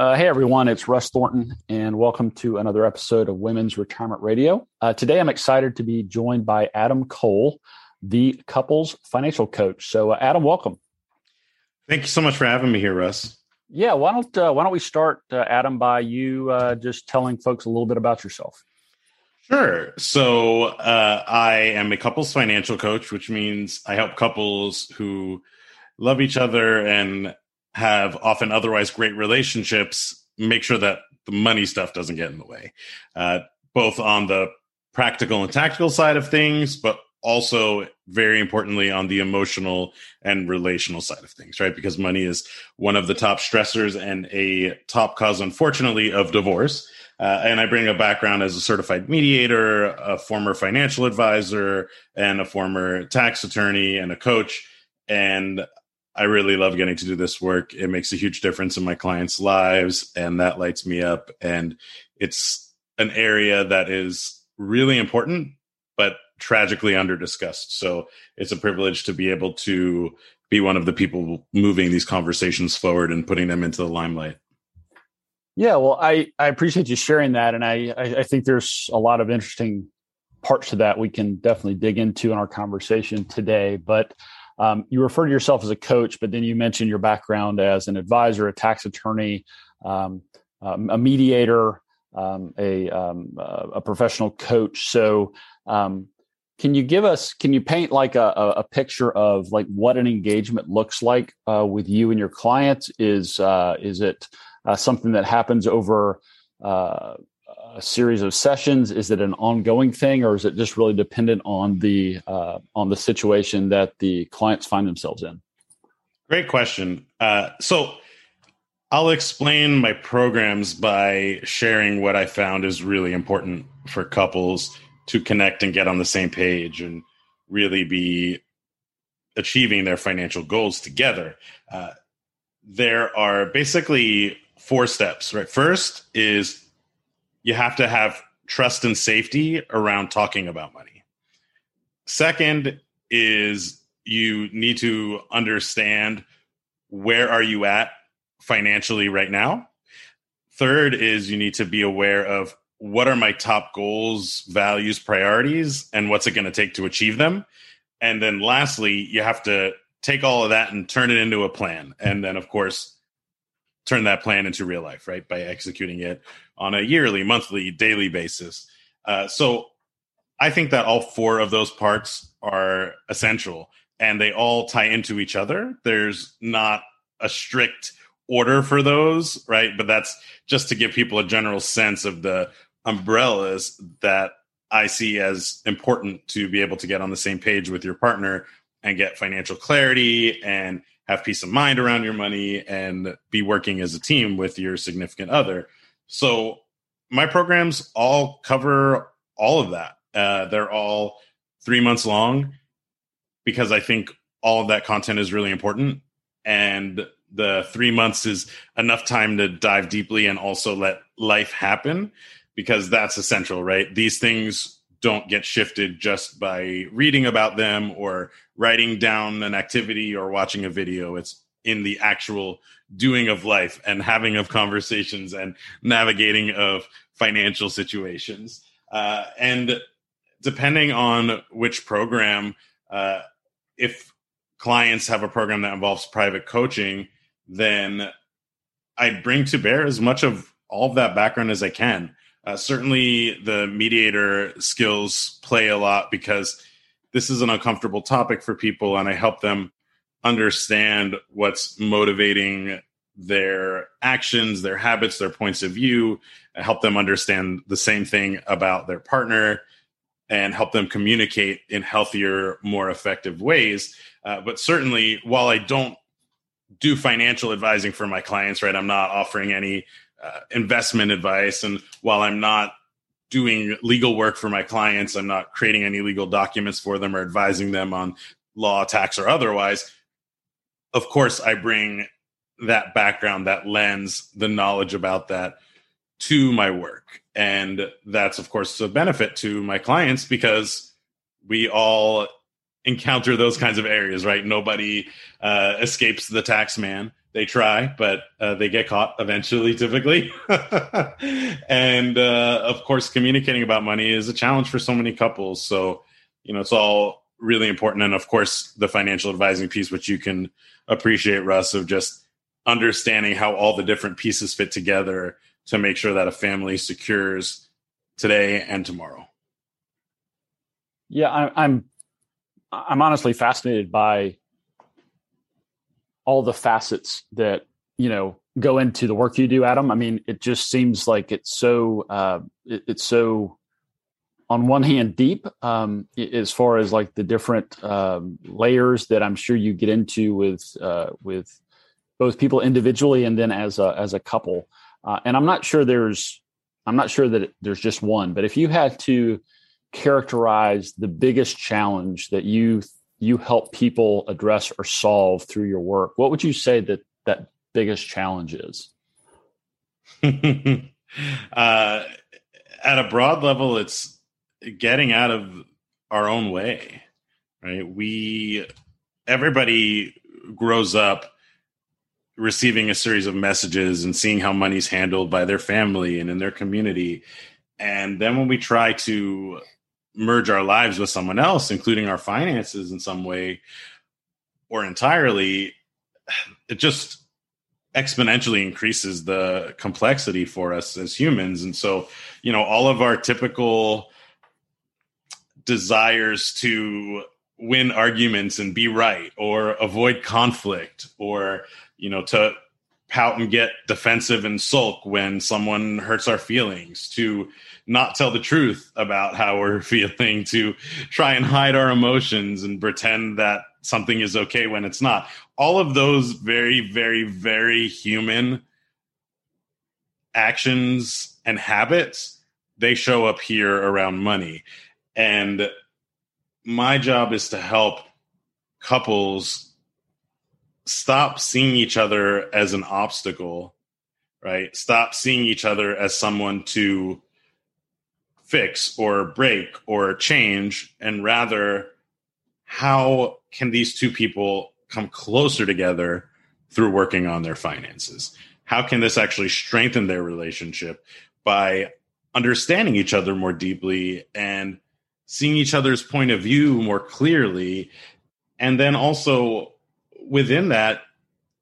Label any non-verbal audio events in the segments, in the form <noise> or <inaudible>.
Uh, hey everyone, it's Russ Thornton, and welcome to another episode of Women's Retirement Radio. Uh, today I'm excited to be joined by Adam Cole, the couples financial coach. So, uh, Adam, welcome. Thank you so much for having me here, Russ. Yeah, why don't uh, why don't we start, uh, Adam, by you uh, just telling folks a little bit about yourself? Sure. So I am a couples financial coach, which means I help couples who love each other and have often otherwise great relationships make sure that the money stuff doesn't get in the way, uh, both on the practical and tactical side of things, but also very importantly on the emotional and relational side of things, right? Because money is one of the top stressors and a top cause, unfortunately, of divorce. Uh, and I bring a background as a certified mediator, a former financial advisor, and a former tax attorney and a coach. And I really love getting to do this work. It makes a huge difference in my clients' lives, and that lights me up. And it's an area that is really important, but tragically under discussed. So it's a privilege to be able to be one of the people moving these conversations forward and putting them into the limelight. Yeah, well, I, I appreciate you sharing that. And I, I think there's a lot of interesting parts to that we can definitely dig into in our conversation today. But um, you refer to yourself as a coach, but then you mentioned your background as an advisor, a tax attorney, um, um, a mediator, um, a, um, a professional coach. So, um, can you give us? Can you paint like a, a picture of like what an engagement looks like uh, with you and your clients? Is uh, is it uh, something that happens over uh, a series of sessions? Is it an ongoing thing, or is it just really dependent on the uh, on the situation that the clients find themselves in? Great question. Uh, so I'll explain my programs by sharing what I found is really important for couples to connect and get on the same page and really be achieving their financial goals together. Uh, there are basically four steps, right? First is you have to have trust and safety around talking about money. Second is you need to understand where are you at financially right now. Third is you need to be aware of what are my top goals, values, priorities, and what's it going to take to achieve them. And then lastly, you have to take all of that and turn it into a plan. And then, of course, turn that plan into real life, right? By executing it on a yearly, monthly, daily basis. Uh, so I think that all four of those parts are essential and they all tie into each other. There's not a strict order for those, right? But that's just to give people a general sense of the umbrellas that I see as important to be able to get on the same page with your partner and get financial clarity and have peace of mind around your money and be working as a team with your significant other. So my programs all cover all of that. Uh, they're all three months long because I think all of that content is really important. And the three months is enough time to dive deeply and also let life happen because that's essential, right? These things don't get shifted just by reading about them or writing down an activity or watching a video. It's in the actual doing of life and having of conversations and navigating of financial situations. Uh, and depending on which program, uh, if clients have a program that involves private coaching, then I bring to bear as much of all of that background as I can. Uh, certainly, the mediator skills play a lot because this is an uncomfortable topic for people, and I help them understand what's motivating their actions, their habits, their points of view, help them understand the same thing about their partner, and help them communicate in healthier, more effective ways. Uh, but certainly, while I don't do financial advising for my clients, right, I'm not offering any uh, investment advice. And while I'm not doing legal work for my clients, I'm not creating any legal documents for them or advising them on law, tax, or otherwise. Of course, I bring that background, that lens, the knowledge about that to my work. And that's, of course, a benefit to my clients because we all encounter those kinds of areas, right? Nobody uh, escapes the tax man. they try, but uh, they get caught eventually, typically. <laughs> and uh, of course, communicating about money is a challenge for so many couples. So, you know, it's all really important. And of course, the financial advising piece, which you can appreciate, Russ, of just understanding how all the different pieces fit together to make sure that a family secures today and tomorrow. Yeah, I, I'm I'm honestly fascinated by all the facets that you know go into the work you do, Adam. I mean, it just seems like it's so uh, it, it's so on one hand deep um, as far as like the different um, layers that I'm sure you get into with uh, with both people individually and then as a as a couple. Uh, and I'm not sure there's I'm not sure that there's just one, but if you had to characterize the biggest challenge that you you help people address or solve through your work, what would you say that that biggest challenge is? <laughs> uh, at a broad level, it's getting out of our own way, right? We everybody grows up receiving a series of messages and seeing how money's handled by their family and in their community. And then when we try to merge our lives with someone else, including our finances in some way or entirely, it just exponentially increases the complexity for us as humans. And so, you know, all of our typical desires to win arguments and be right or avoid conflict or you know, to pout and get defensive and sulk when someone hurts our feelings, to not tell the truth about how we're <laughs> feeling, to try and hide our emotions and pretend that something is okay when it's not. All of those very, very, very human actions and habits, they show up here around money. And my job is to help couples stop seeing each other as an obstacle, right? Stop seeing each other as someone to fix or break or change, and rather, how can these two people come closer together through working on their finances? How can this actually strengthen their relationship by understanding each other more deeply and seeing each other's point of view more clearly? And then also within that,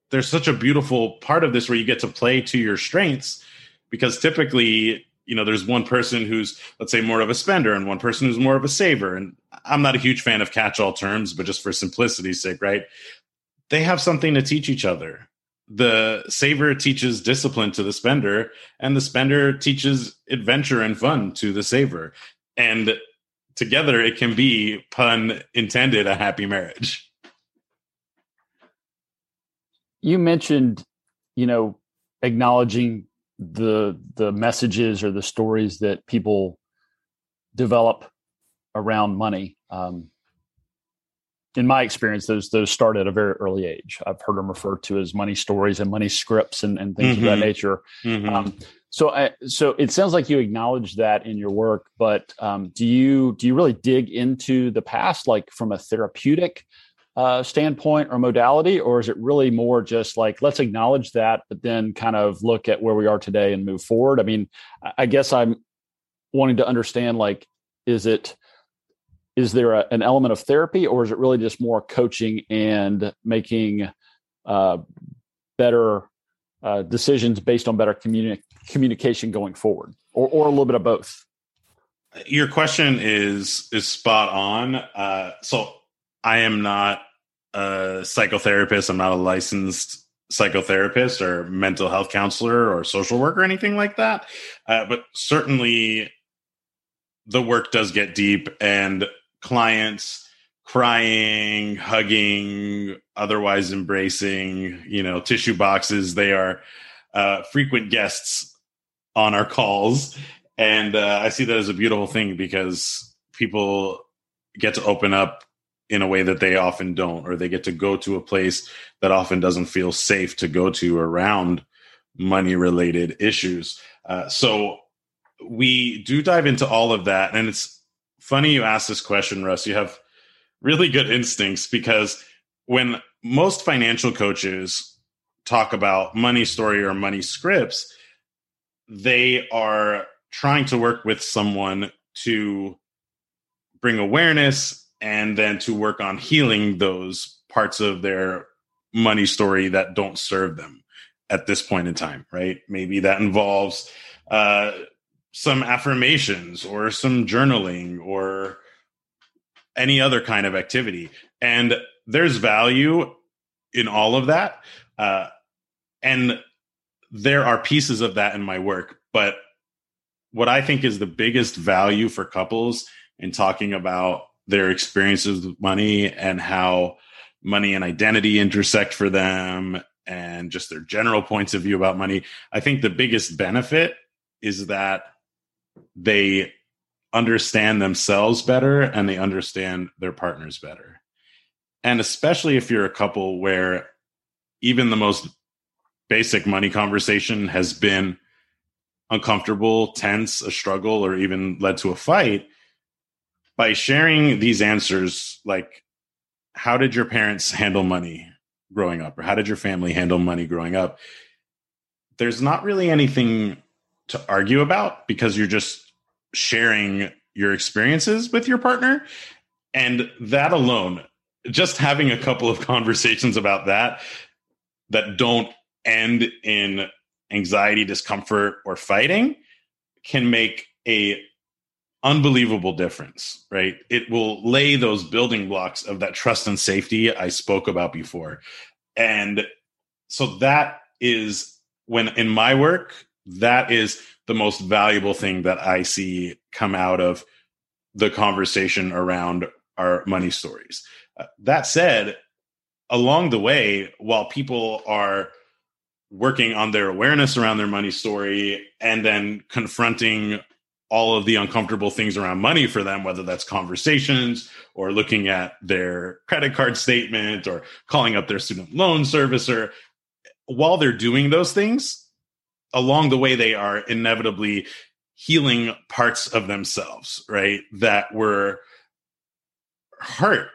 there's such a beautiful part of this where you get to play to your strengths because typically you know there's one person who's let's say more of a spender and one person who's more of a saver. And i'm not a huge fan of catch-all terms but just for simplicity's sake right? They have something to teach each other. The saver teaches discipline to the spender and the spender teaches adventure and fun to the saver. And together it can be pun intended a happy marriage you mentioned, you know, acknowledging the the messages or the stories that people develop around money. Um, in my experience, those those start at a very early age. I've heard them referred to as money stories and money scripts and, and things mm-hmm. of that mm-hmm. nature. Mm-hmm. Um, so, I, so it sounds like you acknowledge that in your work, but um, do you do you really dig into the past, like from a therapeutic uh, standpoint or modality, or is it really more just like let's acknowledge that, but then kind of look at where we are today and move forward? I mean, I guess I'm wanting to understand like, is it is there a, an element of therapy, or is it really just more coaching and making uh, better uh, decisions based on better communi- communication going forward, or or a little bit of both? Your question is is spot on. Uh, so I am not a psychotherapist. I'm not a licensed psychotherapist or mental health counselor or social worker or anything like that. Uh, but certainly the work does get deep and clients crying, hugging, otherwise embracing, you know, tissue boxes. They are uh, frequent guests on our calls. And uh, I see that as a beautiful thing because people get to open up in a way that they often don't, or they get to go to a place that often doesn't feel safe to go to around money related issues. Uh, so we do dive into all of that. And it's funny you ask this question, Russ. You have really good instincts because when most financial coaches talk about money story or money scripts, they are trying to work with someone to bring awareness and then to work on healing those parts of their money story that don't serve them at this point in time, right? Maybe that involves uh, some affirmations or some journaling or any other kind of activity. And there's value in all of that. Uh, and there are pieces of that in my work. But what I think is the biggest value for couples in talking about their experiences with money and how money and identity intersect for them and just their general points of view about money. I think the biggest benefit is that they understand themselves better and they understand their partners better. And especially if you're a couple where even the most basic money conversation has been uncomfortable, tense, a struggle, or even led to a fight, by sharing these answers, like how did your parents handle money growing up, or how did your family handle money growing up? There's not really anything to argue about because you're just sharing your experiences with your partner. And that alone, just having a couple of <laughs> conversations about that that don't end in anxiety, discomfort, or fighting can make a unbelievable difference, right? It will lay those building blocks of that trust and safety I spoke about before. And so that is when in my work, that is the most valuable thing that I see come out of the conversation around our money stories. Uh, that said, along the way, while people are working on their awareness around their money story and then confronting all of the uncomfortable things around money for them, whether that's conversations or looking at their credit card statement or calling up their student loan servicer. While they're doing those things, along the way, they are inevitably healing parts of themselves, right? That were hurt,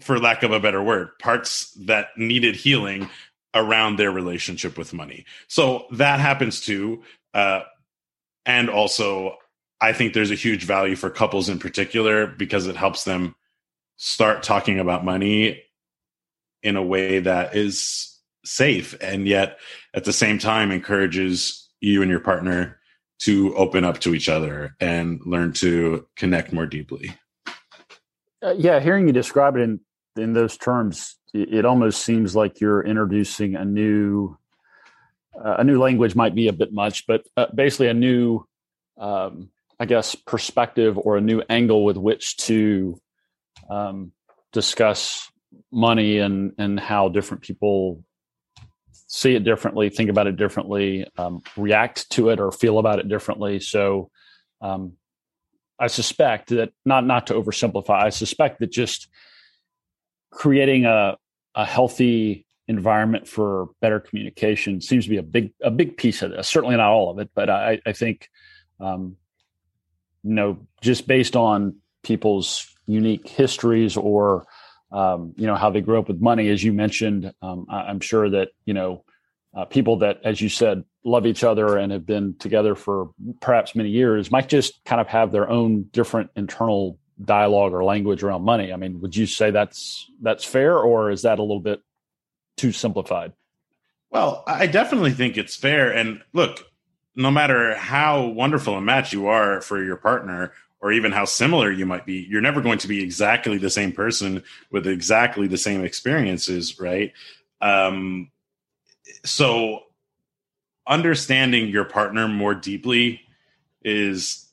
for lack of a better word, parts that needed healing around their relationship with money. So that happens too. Uh, and also, I think there's a huge value for couples in particular because it helps them start talking about money in a way that is safe and yet at the same time encourages you and your partner to open up to each other and learn to connect more deeply. Uh, yeah, hearing you describe it in in those terms, it, it almost seems like you're introducing a new uh, a new language. Might be a bit much, but uh, basically a new, um, I guess, perspective or a new angle with which to um, discuss money and and how different people see it differently, think about it differently, um, react to it or feel about it differently. So, um, I suspect that not not to oversimplify, I suspect that just creating a a healthy environment for better communication seems to be a big a big piece of this. Certainly not all of it, but I, I think um, you know just based on people's unique histories or um, you know how they grew up with money, as you mentioned. Um, I, am sure that you know uh, people that, as you said, love each other and have been together for perhaps many years might just kind of have their own different internal dialogue or language around money. I mean, would you say that's that's fair, or is that a little bit too simplified? Well, I definitely think it's fair. And look, no matter how wonderful a match you are for your partner, or even how similar you might be, you're never going to be exactly the same person with exactly the same experiences, right? Um, so, understanding your partner more deeply is,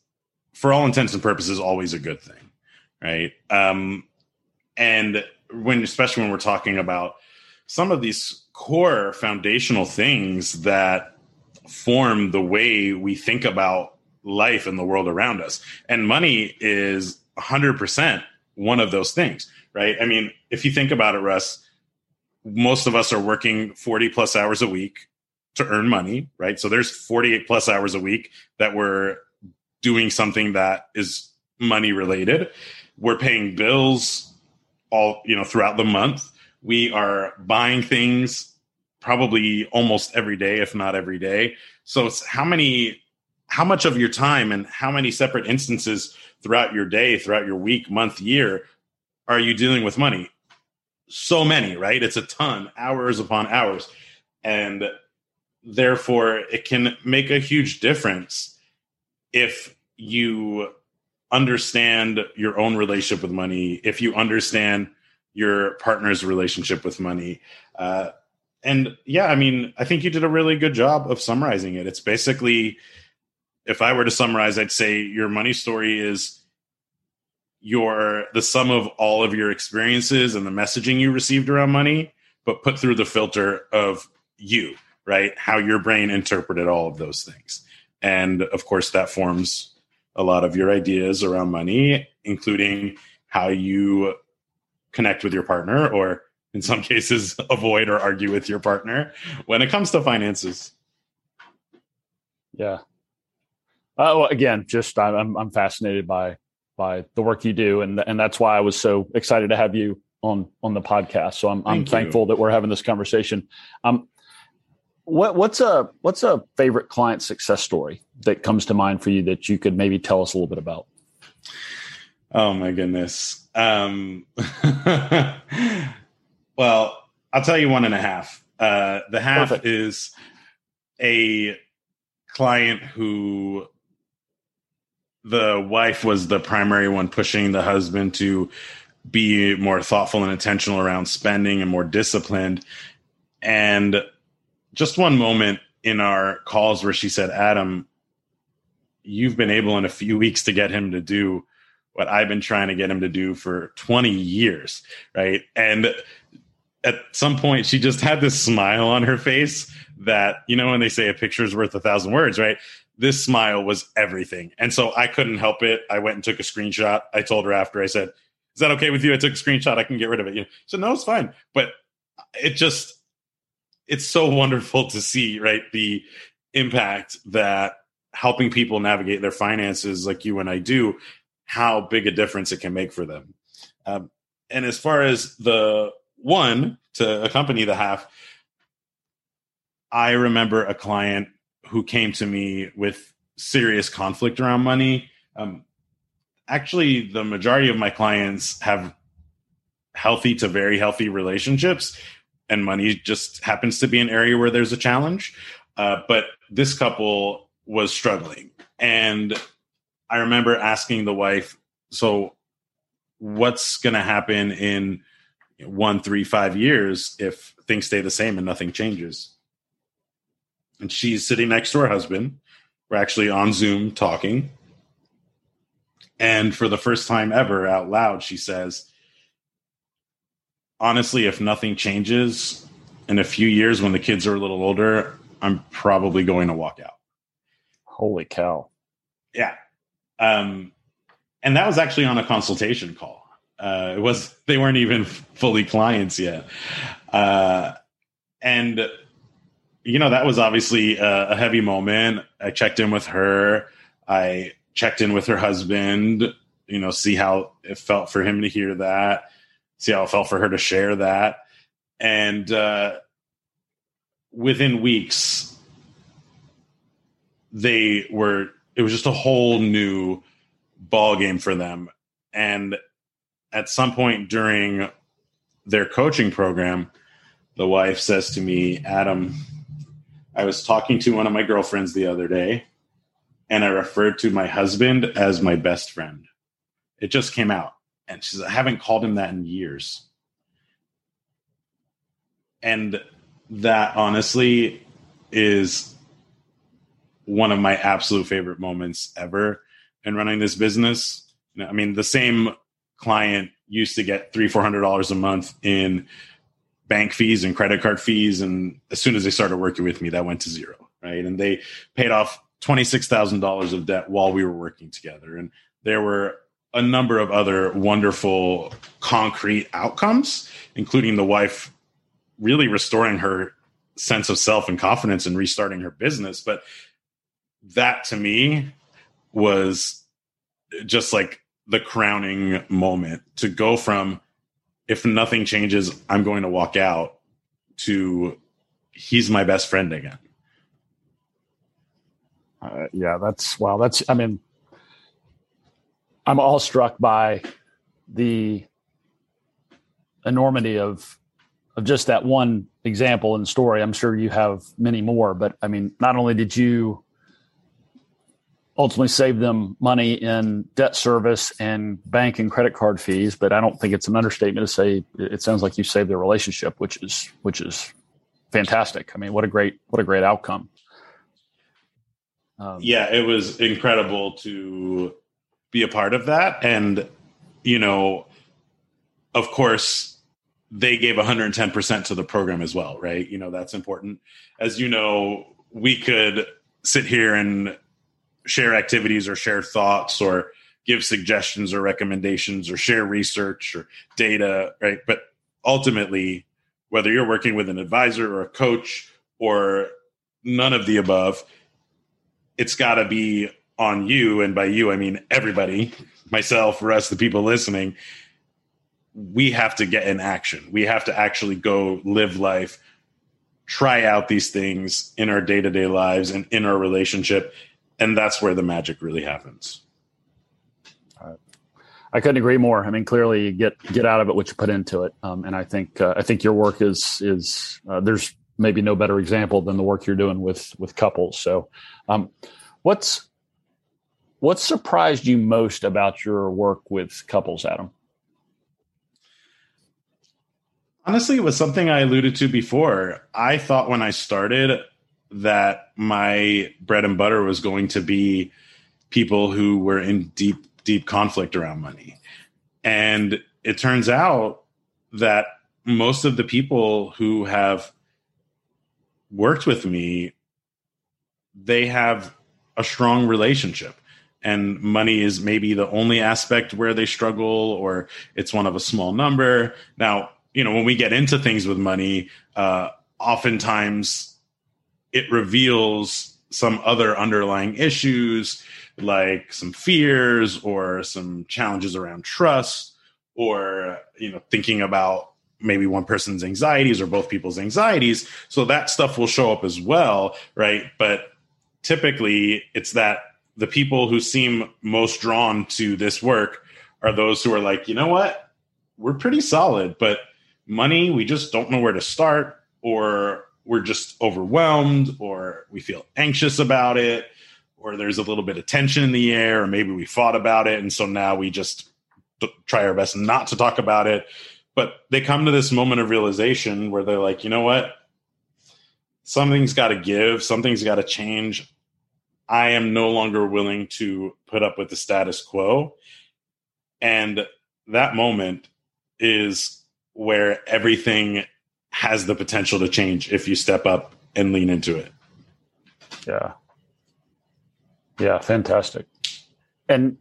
for all intents and purposes, always a good thing right? Um, and when, especially when we're talking about some of these core foundational things that form the way we think about life and the world around us, and money is 100% one of those things, right? I mean, if you think about it, Russ, most of us are working 40 plus hours a week to earn money, right? So there's 48 plus hours a week that we're doing something that is money related we're paying bills all you know throughout the month we are buying things probably almost every day, if not every day. So it's how many, how much of your time and how many separate instances throughout your day, throughout your week, month, year are you dealing with money? So many, right? It's a ton, hours upon hours. And therefore, it can make a huge difference if you understand your own relationship with money, if you understand your partner's relationship with money. Uh, and yeah, I mean, I think you did a really good job of summarizing it. It's basically, if I were to summarize, I'd say your money story is your the sum of all of your experiences and the messaging you received around money, but put through the filter of you, right? How your brain interpreted all of those things. And of course, that forms a lot of your ideas around money, including how you connect with your partner or in some <laughs> cases avoid or argue with your partner when it comes to finances yeah uh, again just I'm, I'm fascinated by by the work you do and and that's why i was so excited to have you on on the podcast. So i'm, I'm thankful that we're having this conversation. Um what what's a what's a favorite client success story that comes to mind for you that you could maybe tell us a little bit about? Oh my goodness. Um <laughs> well i'll tell you one and a half. Uh the half Perfect. is a client who the wife was the primary one pushing the husband to be more thoughtful and intentional around spending and more disciplined and just one moment in our calls where she said, Adam, you've been able in a few weeks to get him to do what I've been trying to get him to do for 20 years. Right. And at some point, she just had this smile on her face that, you know, when they say a picture is worth a thousand words, right? This smile was everything. And so I couldn't help it. I went and took a screenshot. I told her after I said, Is that okay with you? I took a screenshot. I can get rid of it. You know, so no, it's fine. But it just, it's so wonderful to see, right? The impact that helping people navigate their finances like you and I do, how big a difference it can make for them. Um, and as far as the one to accompany the half, I remember a client who came to me with serious conflict around money. Um, actually, the majority of my clients have healthy to very healthy relationships and money just happens to be an area where there's a challenge. Uh, but this couple was struggling. And I remember asking the wife, so what's going to happen in one, three, five years if things stay the same and nothing changes? And she's sitting next to her husband. We're actually on Zoom talking. And for the first time ever out loud, she says, honestly, if nothing changes in a few years when the kids are a little older, I'm probably going to walk out. Holy cow. Yeah. Um, and that was actually on a consultation call. Uh, it was they weren't even fully clients yet. Uh, and you know that was obviously a, a heavy moment. I checked in with her. I checked in with her husband. You know, see how it felt for him to hear that see how it felt for her to share that. And uh, within weeks, they were, it was just a whole new ball game for them. And at some point during their coaching program, the wife says to me, Adam, I was talking to one of my girlfriends the other day, and I referred to my husband as my best friend. It just came out. And she I haven't called him that in years. And that honestly is one of my absolute favorite moments ever in running this business. I mean, the same client used to get three, four hundred dollars a month in bank fees and credit card fees, and as soon as they started working with me, that went to zero, right? And they paid off twenty six thousand dollars of debt while we were working together, and there were a number of other wonderful concrete outcomes, including the wife really restoring her sense of self and confidence and restarting her business. But that to me was just like the crowning moment to go from if nothing changes, I'm going to walk out to he's my best friend again. Uh, yeah, that's wow. That's I mean, I'm all struck by the enormity of of just that one example and story. I'm sure you have many more, but I mean, not only did you ultimately save them money in debt service and bank and credit card fees, but I don't think it's an understatement to say it sounds like you saved their relationship, which is which is fantastic. I mean, what a great what a great outcome. Um, yeah, it was incredible to be a part of that, and you know, of course, they gave 110% to the program as well, right? You know, that's important. As you know, we could sit here and share activities or share thoughts or give suggestions or recommendations or share research or data, right? But ultimately, whether you're working with an advisor or a coach or none of the above, it's got to be on you. And by you, I mean everybody, myself, of the people listening. We have to get in action. We have to actually go live life, try out these things in our day to day lives and in our relationship and that's where the magic really happens. I couldn't agree more. I mean, clearly, you get get out of it what you put into it, um, and I think uh, I think your work is is uh, there's maybe no better example than the work you're doing with with couples. So, um, what's what surprised you most about your work with couples, Adam? Honestly, it was something I alluded to before. I thought when I started, that my bread and butter was going to be people who were in deep, deep conflict around money. And it turns out that most of the people who have worked with me, they have a strong relationship. And money is maybe the only aspect where they struggle, or it's one of a small number. Now, you know, when we get into things with money, uh, oftentimes it reveals some other underlying issues like some fears or some challenges around trust or you know thinking about maybe one person's anxieties or both people's anxieties. So that stuff will show up as well right? But typically it's that the people who seem most drawn to this work are those who are like you know what? We're pretty solid but money we just don't know where to start or we're just overwhelmed or we feel anxious about it or there's a little bit of tension in the air or maybe we fought about it and so now we just try our best not to talk about it. But they come to this moment of realization where they're like you know what? Something's got to give something's got to change. I am no longer willing to put up with the status quo. And that moment is where everything has the potential to change if you step up and lean into it. Yeah. Yeah, fantastic. And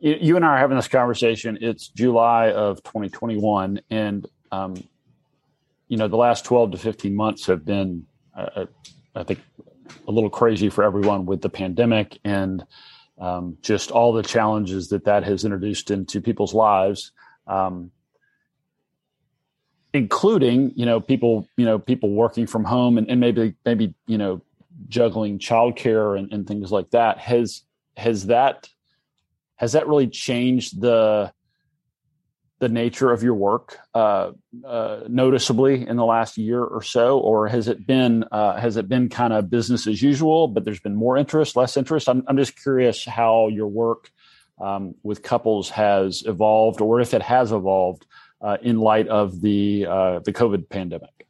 you and I are having this conversation. It's July of 2021, and um, you know the last 12 to 15 months have been, uh, uh, I think, a little crazy for everyone with the pandemic and um, just all the challenges that that has introduced into people's lives. Um, including you know people you know people working from home and, and maybe maybe you know juggling childcare and, and things like that has has that has that really changed the the nature of your work uh, uh, noticeably in the last year or so, or has it been uh, has it been kind of business as usual? But there's been more interest, less interest. I'm I'm just curious how your work um, with couples has evolved, or if it has evolved uh, in light of the uh, the COVID pandemic?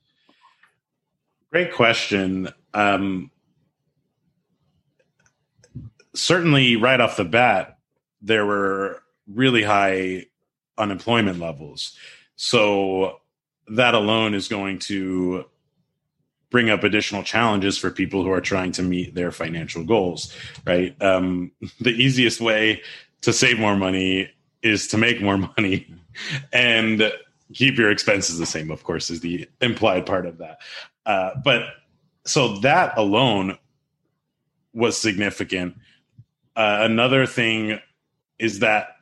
Great question. Um, certainly, right off the bat, there were really high unemployment levels. So that alone is going to bring up additional challenges for people who are trying to meet their financial goals, right? Um, the easiest way to save more money is to make more money and keep your expenses the same, of course, is the implied part of that. Uh, but so that alone was significant. Uh, another thing is that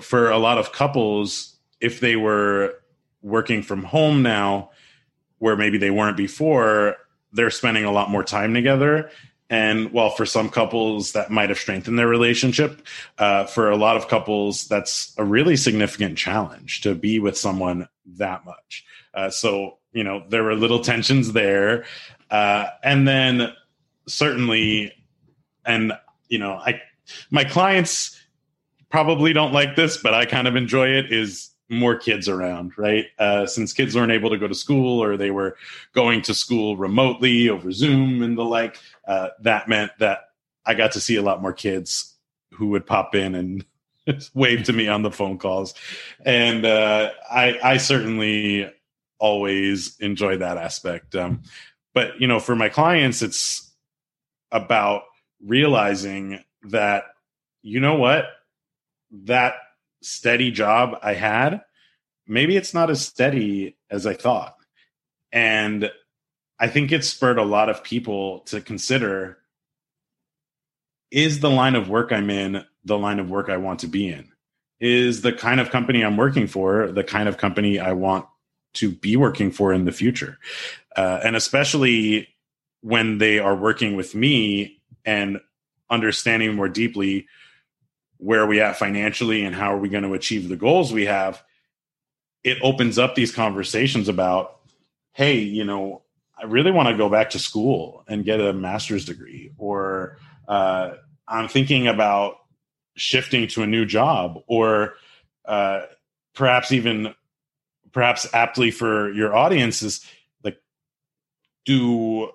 for a lot of couples, if they were working from home now, where maybe they weren't before, they're spending a lot more time together. And while for some couples that might have strengthened their relationship, uh, for a lot of couples, that's a really significant challenge to be with someone that much. Uh, so, you know, there were little tensions there. Uh, and then certainly, and, you know, I, my clients probably don't like this, but I kind of enjoy it is more kids around, right? Uh, since kids weren't able to go to school or they were going to school remotely over Zoom and the like, uh, that meant that I got to see a lot more kids who would pop in and <laughs> wave to me on the phone calls, and uh, I, I certainly always enjoy that aspect. Um, but you know, for my clients, it's about realizing that you know what that steady job I had, maybe it's not as steady as I thought. And I think it spurred a lot of people to consider is the line of work I'm in the line of work I want to be in? Is the kind of company I'm working for the kind of company I want to be working for in the future? Uh, and especially when they are working with me and understanding more deeply where are we at financially and how are we going to achieve the goals we have it opens up these conversations about hey you know i really want to go back to school and get a master's degree or uh, i'm thinking about shifting to a new job or uh, perhaps even perhaps aptly for your audience is like do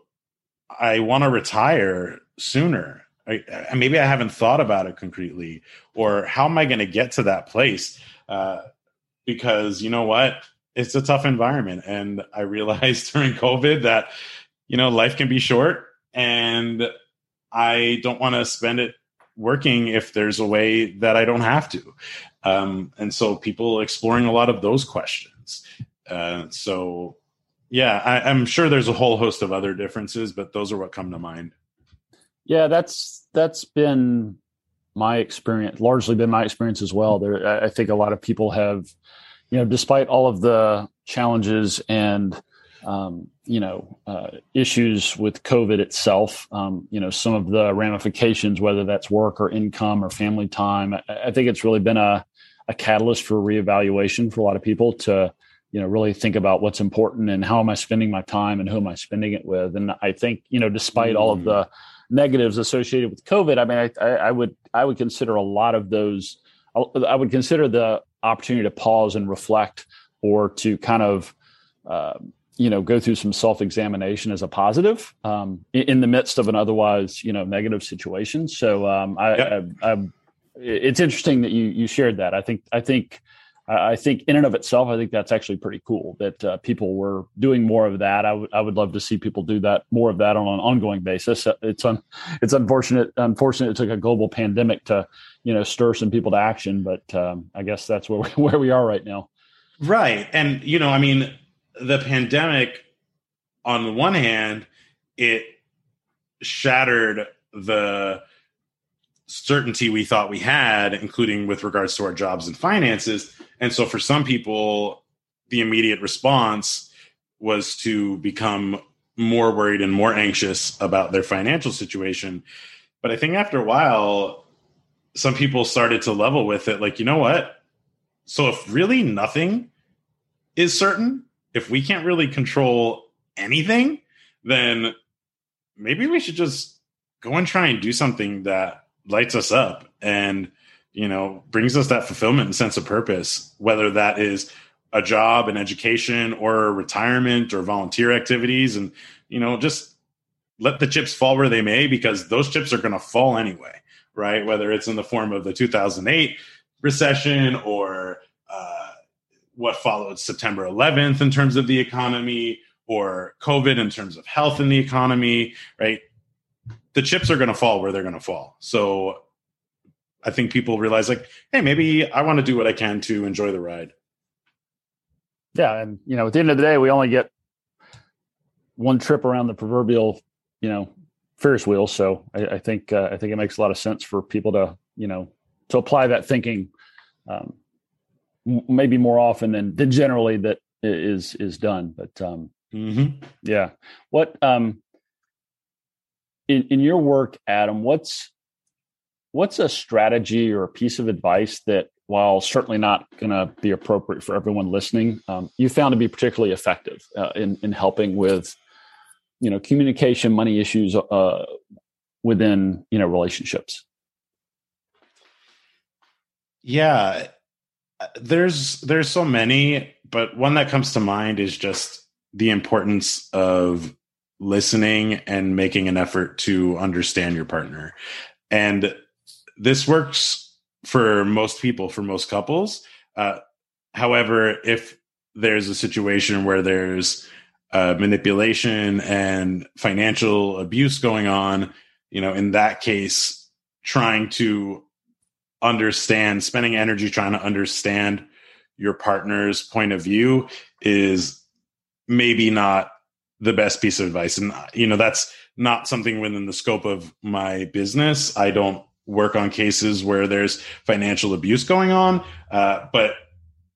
i want to retire sooner I, maybe I haven't thought about it concretely, or how am I going to get to that place? Uh, because you know what, it's a tough environment, and I realized <laughs> during COVID that you know life can be short, and I don't want to spend it working if there's a way that I don't have to. Um, and so people exploring a lot of those questions. Uh, so yeah, I, I'm sure there's a whole host of other differences, but those are what come to mind. Yeah, that's that's been my experience, largely been my experience as well. There, I think a lot of people have, you know, despite all of the challenges and um, you know uh, issues with COVID itself, um, you know, some of the ramifications, whether that's work or income or family time, I, I think it's really been a a catalyst for reevaluation for a lot of people to you know really think about what's important and how am i spending my time and who am i spending it with and i think you know despite mm. all of the negatives associated with COVID, I mean, I, I, I would I would consider a lot of those. I would consider the opportunity to pause and reflect, or to kind of, uh, you know, go through some self examination as a positive um, in, in, the midst of an otherwise, you know, negative situation. So um, I, yep. I, I, it's interesting that you you shared that. I think I think I think in and of itself, I think that's actually pretty cool that uh, people were doing more of that. I, w- I would love to see people do that more of that on an ongoing basis. Uh, it's un- it's unfortunate. Unfortunate, it took a global pandemic to you know stir some people to action, but um, I guess that's where we, <laughs> where we are right now. Right, and you know, I mean, the pandemic. On the one hand, it shattered the certainty we thought we had, including with regards to our jobs and finances and so for some people, the immediate response was to become more worried and more anxious about their financial situation. But I think after a while, some people started to level with it like, you know what? So if really nothing is certain, if we can't really control anything, then maybe we should just go and try and do something that lights us up and you know, brings us that fulfillment and sense of purpose, whether that is a job, an education, or retirement or volunteer activities. And, you know, just let the chips fall where they may, because those chips are going to fall anyway, right? Whether it's in the form of the 2008 recession or uh, what followed September 11th in terms of the economy or COVID in terms of health in the economy, right? The chips are going to fall where they're going to fall. So I think people realize like, hey, maybe I want to do what I can to enjoy the ride. Yeah, and you know, at the end of the day, we only get one trip around the proverbial, you know, Ferris wheel. So I, I think uh, I think it makes a lot of sense for people to you know to apply that thinking, um, maybe more often than, than generally that is is done. But um, Mm-hmm. Yeah. What um in in your work, Adam? What's what's a strategy or a piece of advice that, while certainly not going to be appropriate for everyone listening, um, you found to be particularly effective uh, in in helping with you know communication, money issues uh, within you know relationships? Yeah, there's there's so many, but one that comes to mind is just the importance of listening and making an effort to understand your partner. And this works for most people, for most couples. Uh, however, if there's a situation where there's uh, manipulation and financial abuse going on, you know, in that case, trying to understand, spending energy trying to understand your partner's point of view is maybe not the best piece of advice. And, you know, that's not something within the scope of my business. I don't work on cases where there's financial abuse going on. Uh, but,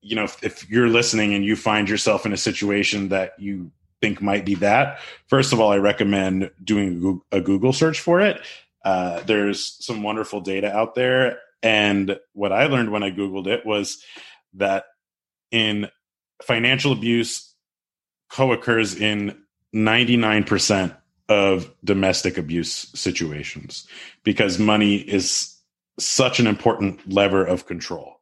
you know, if, if you're listening and you find yourself in a situation that you think might be that, first of all, I recommend doing a Google search for it. Uh, there's some wonderful data out there. And what I learned when I Googled it was that in financial abuse co occurs in 99% of domestic abuse situations because money is such an important lever of control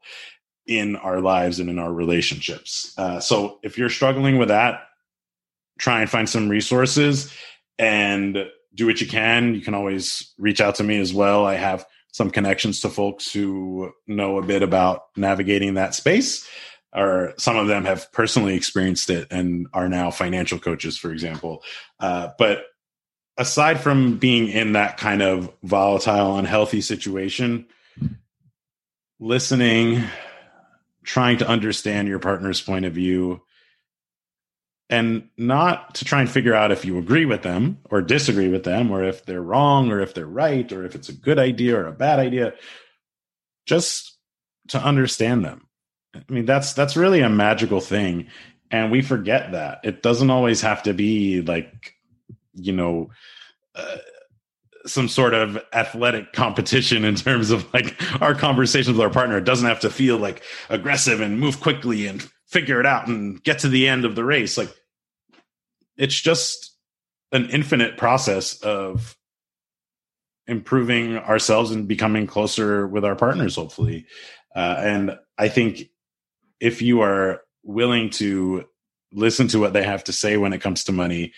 in our lives and in our relationships. Uh, so if you're struggling with that, try and find some resources and do what you can. You can always reach out to me as well. I have some connections to folks who know a bit about navigating that space or some of them have personally experienced it and are now financial coaches, for example. Uh, but aside from being in that kind of volatile, unhealthy situation, listening, trying to understand your partner's point of view, and not to try and figure out if you agree with them or disagree with them or if they're wrong or if they're right or if it's a good idea or a bad idea just to understand them. I mean that's that's really a magical thing and we forget that. It doesn't always have to be like you know uh, some sort of athletic <laughs> competition in terms of like our conversations with our partner. It doesn't have to feel like aggressive and move quickly and figure it out and get to the end of the race. Like it's just an infinite process of improving ourselves and becoming closer with our partners hopefully. Uh, and i think if you are willing to listen to what they have to say when it comes to money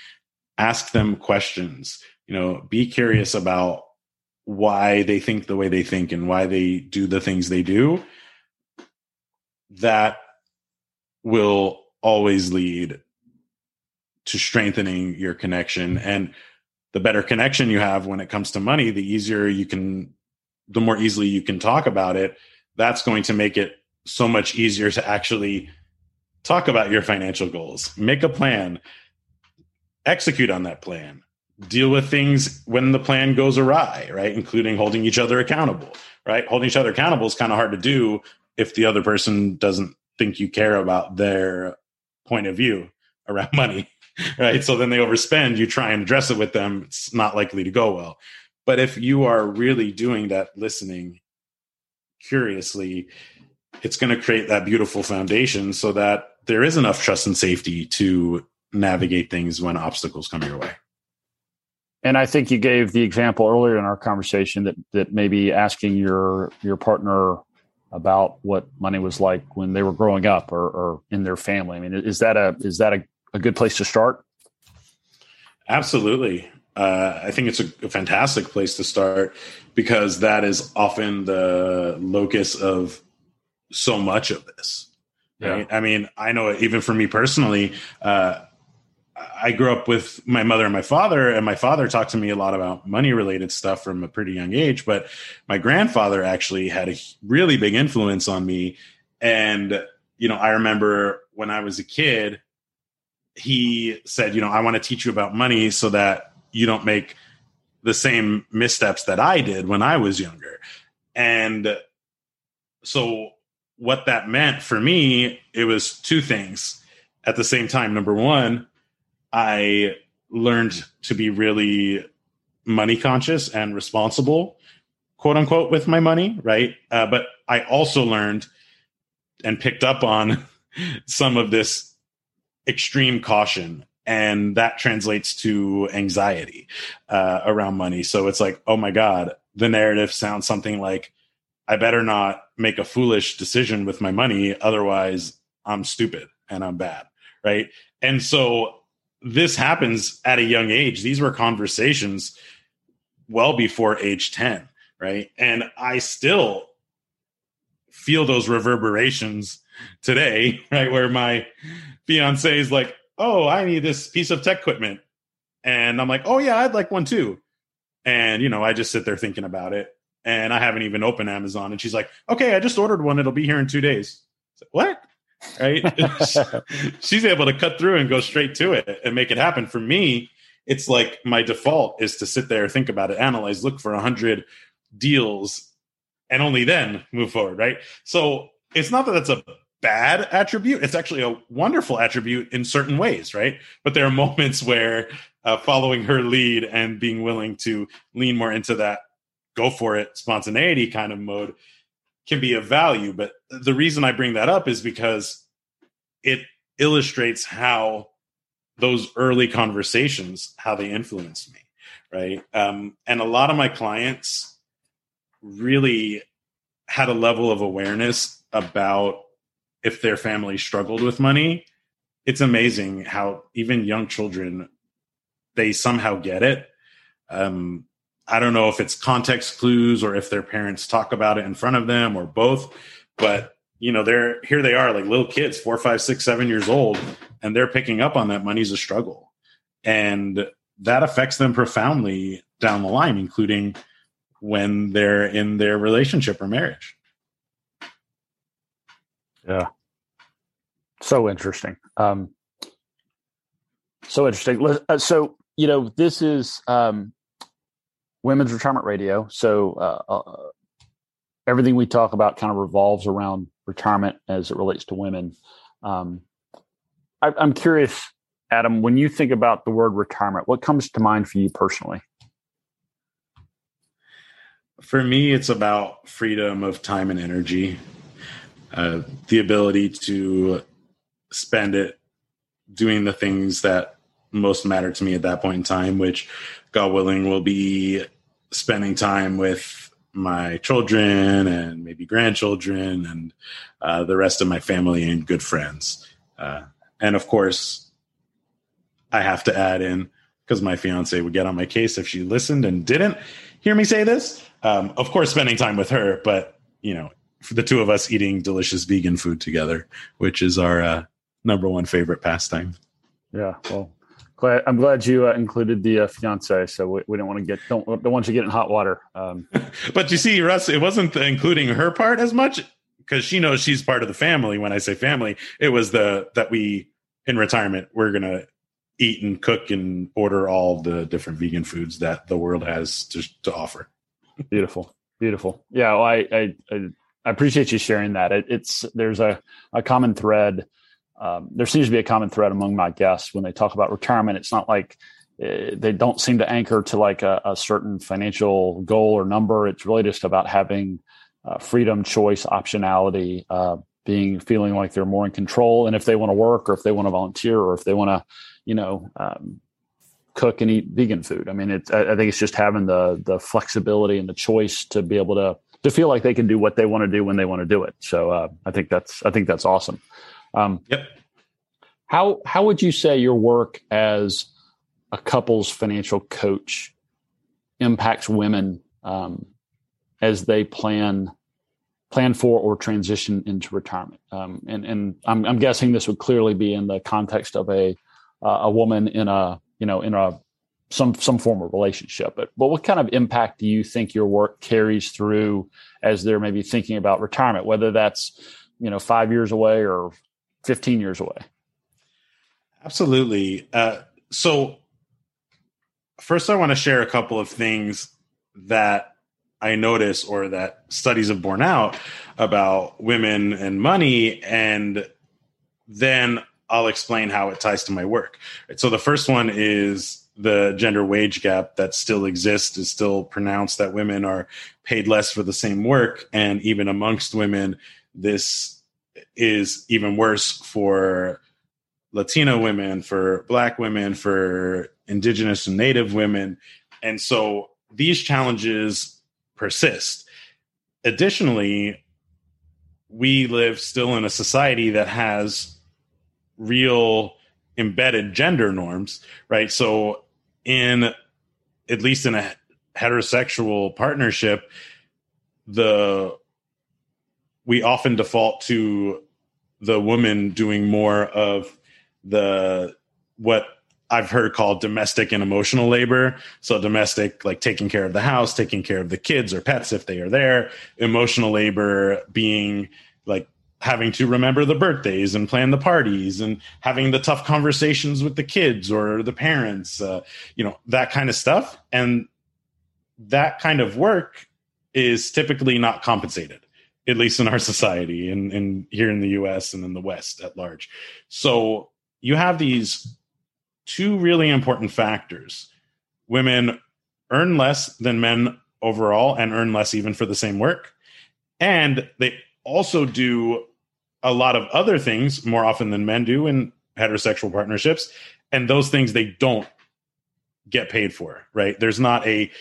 ask them questions. You know be curious about why they think the way they think and why they do the things they do. That will always lead to strengthening your connection. And the better connection you have when it comes to money the easier you can the more easily you can talk about it. That's going to make it so much easier to actually talk about your financial goals. Make a plan execute on that plan deal with things when the plan goes awry right including holding each other accountable right holding each other accountable is kind of hard to do if the other person doesn't think you care about their point of view around <laughs> money right? So then they overspend, you try and address it with them, it's not likely to go well. But if you are really doing that listening curiously, it's going to create that beautiful foundation so that there is enough trust and safety to navigate things when obstacles come your way. And I think you gave the example earlier in our conversation that that maybe asking your your partner about what money was like when they were growing up or, or in their family. I mean, is that a is that a a good place to start? Absolutely. Uh, I think it's a, a, fantastic place to start because that is often the locus of so much of this. Right? Yeah. I mean, I know even for me personally, uh, I grew up with my mother and my father, and my father talked to me a lot about money related stuff from a pretty young age. But my grandfather actually had a really big influence on me. And, you know, I remember when I was a kid, he said, you know, I want to teach you about money so that you don't make the same missteps that I did when I was younger. And so what that meant for me, it was two things at the same time. Number one, I learned to be really money conscious and responsible, quote unquote, with my money, right? Uh, but I also learned and picked up on <laughs> some of this extreme caution and that translates to anxiety uh, around money so it's like oh my god the narrative sounds something like i better not make a foolish decision with my money otherwise i'm stupid and i'm bad right and so this happens at a young age these were conversations well before age 10 right and i still feel those reverberations today <laughs> right where my fiance is like oh, I need this piece of tech equipment. And I'm like, oh, yeah, I'd like one too. And, you know, I just sit there thinking about it. And I haven't even opened Amazon. And she's like, okay, I just ordered one. It'll be here in two days. Like, what? Right. <laughs> <laughs> she's able to cut through and go straight to it and make it happen. For me, it's like my default is to sit there, think about it, analyze, look for a hundred deals, and only then move forward. Right. So it's not that that's a bad attribute. It's actually a wonderful attribute in certain ways, right? But there are moments <laughs> where uh, following her lead and being willing to lean more into that go for it spontaneity kind of mode can be of value. But the reason I bring that up is because it illustrates how those early conversations how they influenced me right um, and a lot of my clients really had a level of awareness about if their family struggled with money, it's amazing how even young children they somehow get it. Um, I don't know if it's context clues or if their parents talk about it in front of them or both, but you know, they're here they are like little kids, four, five, six, seven years old, and they're picking up on that money's a struggle. And that affects them profoundly down the line, including when they're in their relationship or marriage. Yeah. So interesting. Um, so interesting. Uh, so, you know, this is um, Women's Retirement Radio. So, uh, uh, everything we talk about kind of revolves around retirement as it relates to women. Um, I, I'm curious, Adam, when you think about the word retirement, what comes to mind for you personally? For me, it's about freedom of time and energy. Uh, the ability to spend it doing the things that most matter to me at that point in time, which, God willing, will be spending time with my children and maybe grandchildren and uh, the rest of my family and good friends. Uh, and of course, I have to add in because my fiance would get on my case if she listened and didn't hear me say this. Um, of course, spending time with her, but you know, the two of us eating delicious vegan food together, which is our uh, number one favorite pastime. Yeah, well, glad, I'm glad you uh, included the uh, fiance. So we, we don't want to get don't don't want you to get in hot water. Um, <laughs> but you see, Russ, it wasn't including her part as much because she knows she's part of the family. When I say family, it was the that we in retirement we're gonna eat and cook and order all the different vegan foods that the world has to, to offer. Beautiful, beautiful. Yeah, well, I, I, I I appreciate you sharing that. It, it's there's a, a common thread. Um, there seems to be a common thread among my guests when they talk about retirement. It's not like uh, they don't seem to anchor to like a, a, certain financial goal or number. It's really just about having uh, freedom, choice, optionality, uh, being feeling like they're more in control. And if they want to work, or if they want to volunteer, or if they want to, you know, um, cook and eat vegan food. I mean, it's I, I think it's just having the the flexibility and the choice to be able to to feel like they can do what they want to do when they want to do it. So uh, I think that's I think that's awesome. Um, yep. How how would you say your work as a couple's financial coach impacts women um, as they plan plan for or transition into retirement? Um, and and I'm, I'm, guessing this would clearly be in the context of a uh, a woman in a you know in a some some form of relationship. But but what kind of impact do you think your work carries through as they're maybe thinking about retirement, whether that's you know five years away or fifteen years away? Absolutely. Uh, so first, I want to share a couple of things that I notice or that studies have borne out about women and money, and then I'll explain how it ties to my work. So the first one is the gender wage gap that still exists is still pronounced that women are paid less for the same work and even amongst women this is even worse for latino women for black women for indigenous and native women and so these challenges persist additionally we live still in a society that has real embedded gender norms, right? So, in at least in a heterosexual partnership, the we often default to the woman doing more of the what I've heard called domestic and emotional labor. So domestic, like taking care of the house, taking care of the kids or pets if they are there. Emotional labor being like having to remember the birthdays and plan the parties and having the tough conversations with the kids or the parents, uh, you know, that kind of stuff. And that kind of work is typically not compensated, at least in our society and, here in the US and in the West at large. So you have these two really important factors. Women earn less than men overall and earn less even for the same work. And they also do a lot of other things more often than men do in heterosexual partnerships and those things they don't get paid for right there's not a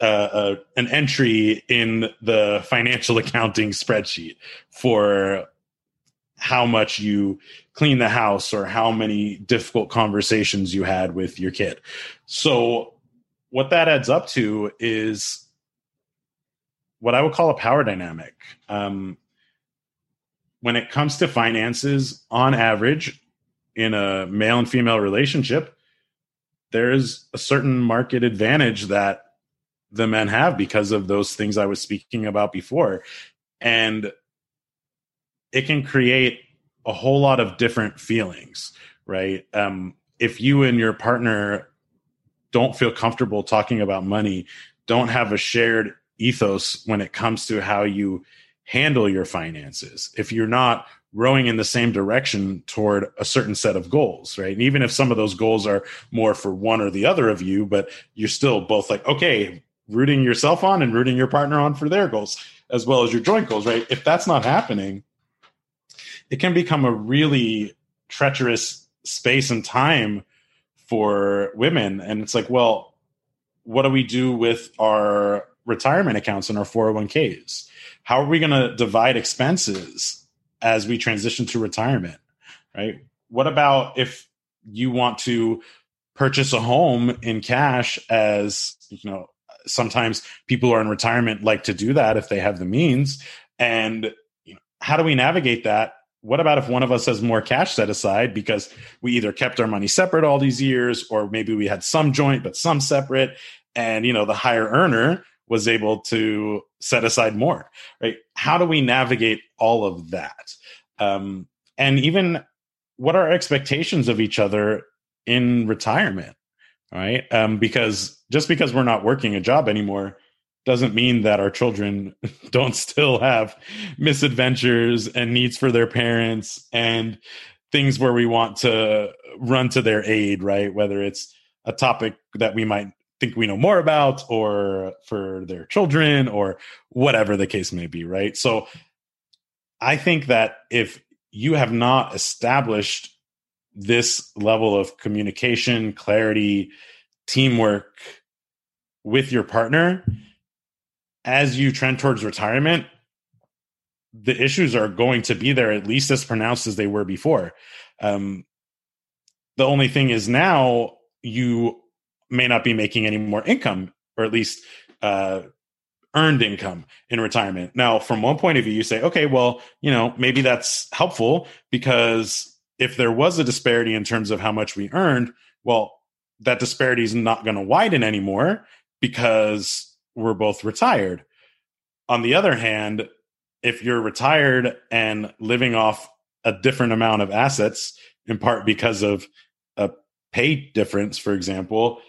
uh, an entry in the financial <laughs> accounting spreadsheet for how much you clean the house or how many difficult conversations you had with your kid. So what that adds up to is what i would call a power dynamic. Um, when it comes to finances, on average, in a male and female relationship, there's a certain market advantage that the men have because of those things I was speaking about before. And it can create a whole lot of different feelings, right? Um, if you and your partner don't feel comfortable talking about money, don't have a shared ethos when it comes to how you handle your finances if you're not rowing in the same direction toward a certain set of goals, right? And even if some of those goals are more for one or the other of you, but you're still both like, okay, rooting yourself on and rooting your partner on for their goals as well as your joint goals, right? If that's not happening, it can become a really treacherous space and time for women. And it's like, well, what do we do with our retirement accounts and our 401ks? how are we going to divide expenses as we transition to retirement right what about if you want to purchase a home in cash as you know sometimes people who are in retirement like to do that if they have the means. And you know, how do we navigate that? What about if one of us has more cash set aside because we either kept our money separate all these years or maybe we had some joint but some separate? And you know the higher earner was able to set aside more right? How do we navigate all of that? Um, and even what are expectations of each other in retirement right? Um, because just because we're not working a job anymore doesn't mean that our children <laughs> don't still have misadventures and needs for their parents and things where we want to run to their aid right? Whether it's a topic that we might think we know more about or for their children or whatever the case may be right? So i think that if you have not established this level of communication clarity teamwork with your partner as you trend towards retirement the issues are going to be there at least as pronounced as they were before um, the only thing is now you may not be making any more income, or at least uh, earned income in retirement. Now, from one point of view, you say, okay, well, you know, maybe that's helpful because if there was a disparity in terms of how much we earned, well, that disparity is not going to widen anymore because we're both retired. On the other hand, if you're retired and living off a different amount of assets, in part because of a pay difference, for example,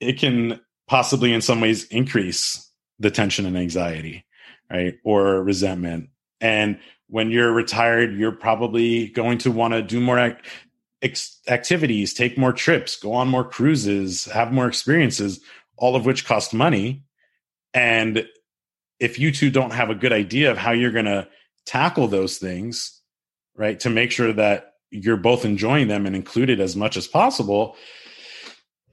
it can possibly in some ways increase the tension and anxiety, right? Or resentment. And when you're retired, you're probably going to want to do more act- ex- activities, take more trips, go on more cruises, have more experiences, all of which cost money. And if you two don't have a good idea of how you're going to tackle those things, right, to make sure that you're both enjoying them and included as much as possible,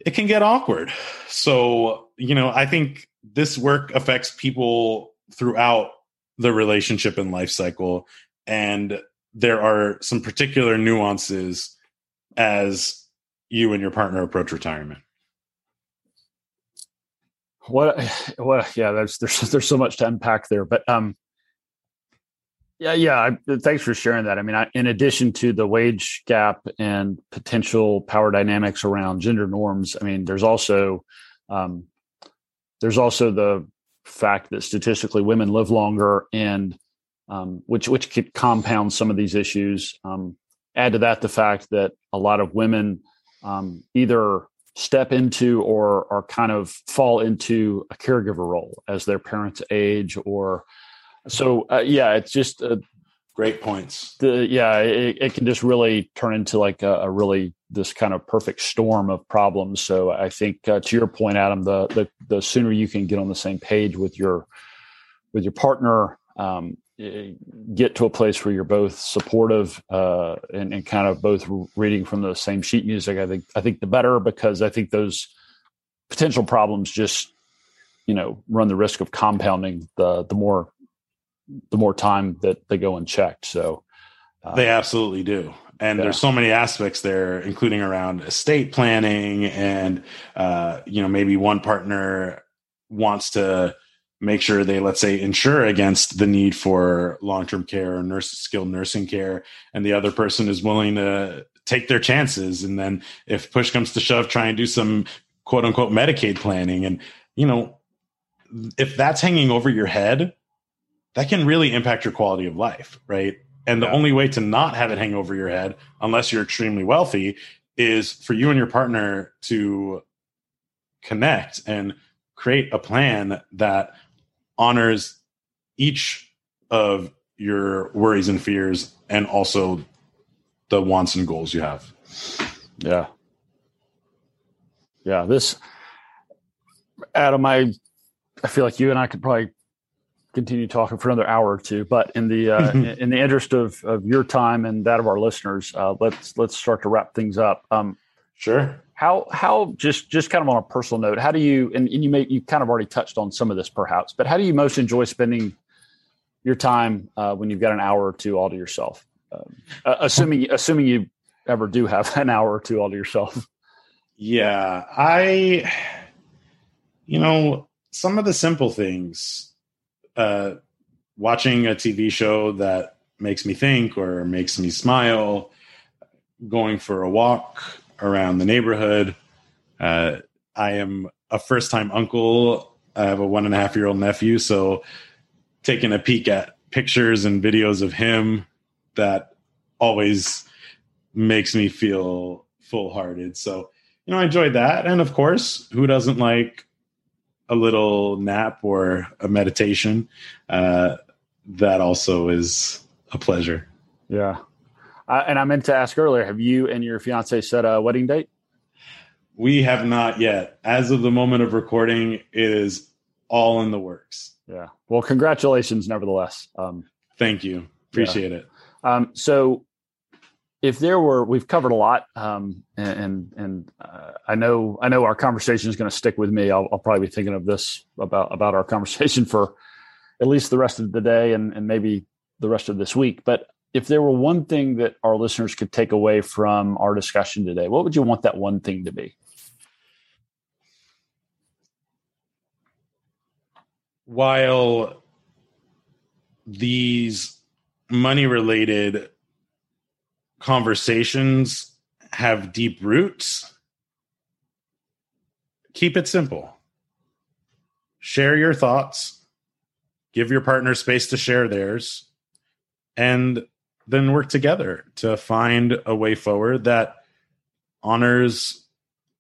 it can get awkward. So, you know, I think this work affects people throughout the relationship and life cycle. And there are some particular nuances as you and your partner approach retirement. What, <sighs> what, yeah, there's, there's, <laughs> there's so much to unpack there, but, um, yeah, yeah. Thanks for sharing that. I mean, I, in addition to the wage gap and potential power dynamics around gender norms, I mean, there's also um, there's also the fact that statistically women live longer, and um, which which could compound some of these issues. Um, add to that the fact that a lot of women um, either step into or are kind of fall into a caregiver role as their parents age or so uh, yeah, it's just uh, great points. The, yeah, it, it, can just really turn into like a, a, really this kind of perfect storm of problems. So I think uh, to your point, Adam, the, the the sooner you can get on the same page with your with your partner, um, get to a place where you're both supportive uh, and, and kind of both reading from the same sheet music. I think I think the better because I think those potential problems just you know run the risk of compounding the the more the more time that they go unchecked. So uh, they absolutely do. And yeah. there's so many aspects there, including around estate planning, and uh, you know maybe one partner wants to make sure they let's say insure against the need for long-term care or nurse skilled nursing care and the other person is willing to take their chances and then if push comes to shove try and do some quote unquote medicaid planning and you know if that's hanging over your head that can really impact your quality of life, right? And the yeah. only way to not have it hang over your head, unless you're extremely wealthy, is for you and your partner to connect and create a plan that honors each of your worries and fears and also the wants and goals you have. Yeah. Yeah. This, Adam, I, I feel like you and I could probably continue talking for another hour or two. But in the uh, <laughs> in the interest of, of your time and that of our listeners, uh, let's let's start to wrap things up. Um, sure. How how just just kind of on a personal note, how do you and, and you may you kind of already touched on some of this perhaps, but how do you most enjoy spending your time uh, when you've got an hour or two all to yourself? Um, assuming assuming you ever do have <laughs> an hour or two all to yourself. Yeah, I you know some of the simple things uh, watching a TV show that makes me think or makes me smile, going for a walk around the neighborhood. Uh, I am a first time uncle. I have a one and a half year old nephew. So taking a peek at pictures and videos of him that always makes me feel full hearted. So, you know, I enjoyed that. And of course, who doesn't like a little nap or a meditation, uh, that also is a pleasure. Yeah. Uh, and I meant to ask earlier, have you and your fiance set a wedding date? We have not yet. As of the moment of recording, it is all in the works. Yeah. Well, congratulations, nevertheless. Um, Thank you. Appreciate yeah. it. Um, so, if there were we've covered a lot um, and and uh, i know i know our conversation is going to stick with me. I'll, I'll, probably be thinking of this about about our conversation for at least the rest of the day and, and maybe the rest of this week. But if there were one thing that our listeners could take away from our discussion today what would you want that one thing to be? While these money related conversations have deep roots, keep it simple. Share your thoughts, give your partner space to share theirs, and then work together to find a way forward that honors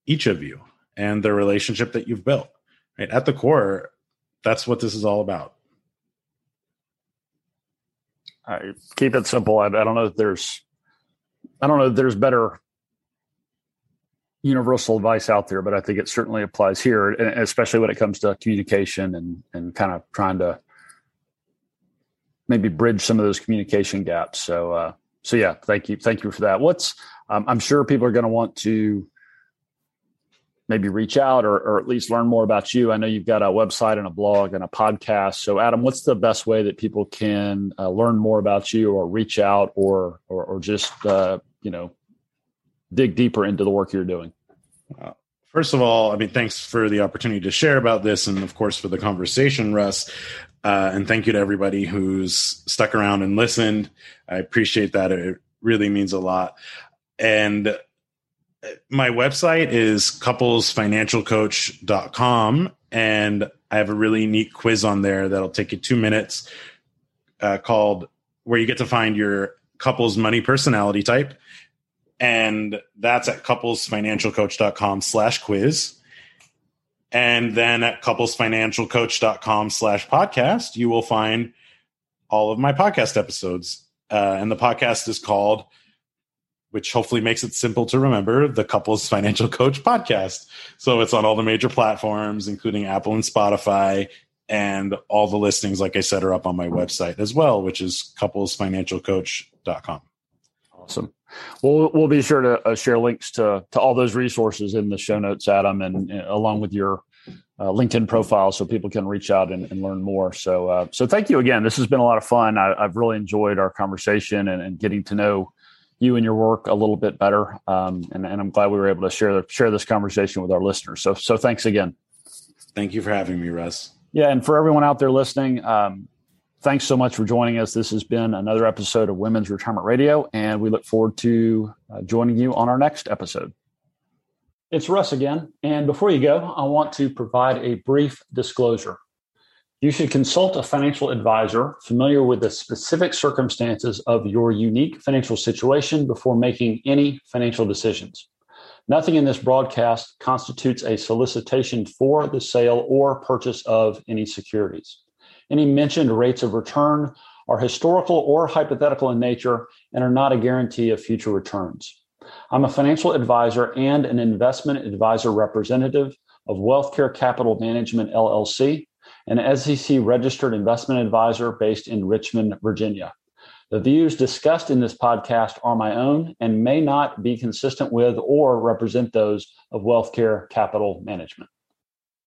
each of you and the relationship that you've built. Right? At the core, that's what this is all about. I keep it simple. I, I don't know if there's, I don't know there's better universal advice out there, but I think it certainly applies here, especially when it comes to communication and and kind of trying to maybe bridge some of those communication gaps. So, uh, so yeah, thank you, thank you for that. What's um, I'm sure people are going to want to maybe reach out or, or at least learn more about you. I know you've got a website and a blog and a podcast. So, Adam, what's the best way that people can uh, learn more about you or reach out or or, or just uh, you know dig deeper into the work you're doing? Uh, first of all, I mean, thanks for the opportunity to share about this, and of course for the conversation, Russ. Uh, and thank you to everybody who's stuck around and listened. I appreciate that. It really means a lot. And my website is couplesfinancialcoach.com and I have a really neat quiz on there that'll take you two minutes uh, called where you get to find your couples money personality type. And that's at couplesfinancialcoach.com slash quiz. And then at couplesfinancialcoach.com slash podcast you will find all of my podcast episodes. Uh, and the podcast is called which hopefully makes it simple to remember the couples financial coach podcast so it's on all the major platforms including apple and spotify and all the listings like i said are up on my website as well which is couplesfinancialcoach.com awesome We'll we'll be sure to uh, share links to to all those resources in the show notes, Adam, and, along with your uh, LinkedIn profile, so people can reach out and, and learn more. So uh, so thank you again. This has been a lot of fun. I, have really enjoyed our conversation and, and, getting to know you and your work a little bit better. Um, and, and I'm glad we were able to share share this conversation with our listeners. So so thanks again. Thank you for having me, Russ. Yeah, and for everyone out there listening. Um, Thanks so much for joining us. This has been another episode of Women's Retirement Radio, and we look forward to uh, joining you on our next episode. It's Russ again. And before you go, I want to provide a brief disclosure. You should consult a financial advisor familiar with the specific circumstances of your unique financial situation before making any financial decisions. Nothing in this broadcast constitutes a solicitation for the sale or purchase of any securities. Any mentioned rates of return are historical or hypothetical in nature and are not a guarantee of future returns. I'm a financial advisor and an investment advisor representative of Wealthcare Capital Management LLC, an SEC registered investment advisor based in Richmond, Virginia. The views discussed in this podcast are my own and may not be consistent with or represent those of Wealthcare Capital Management.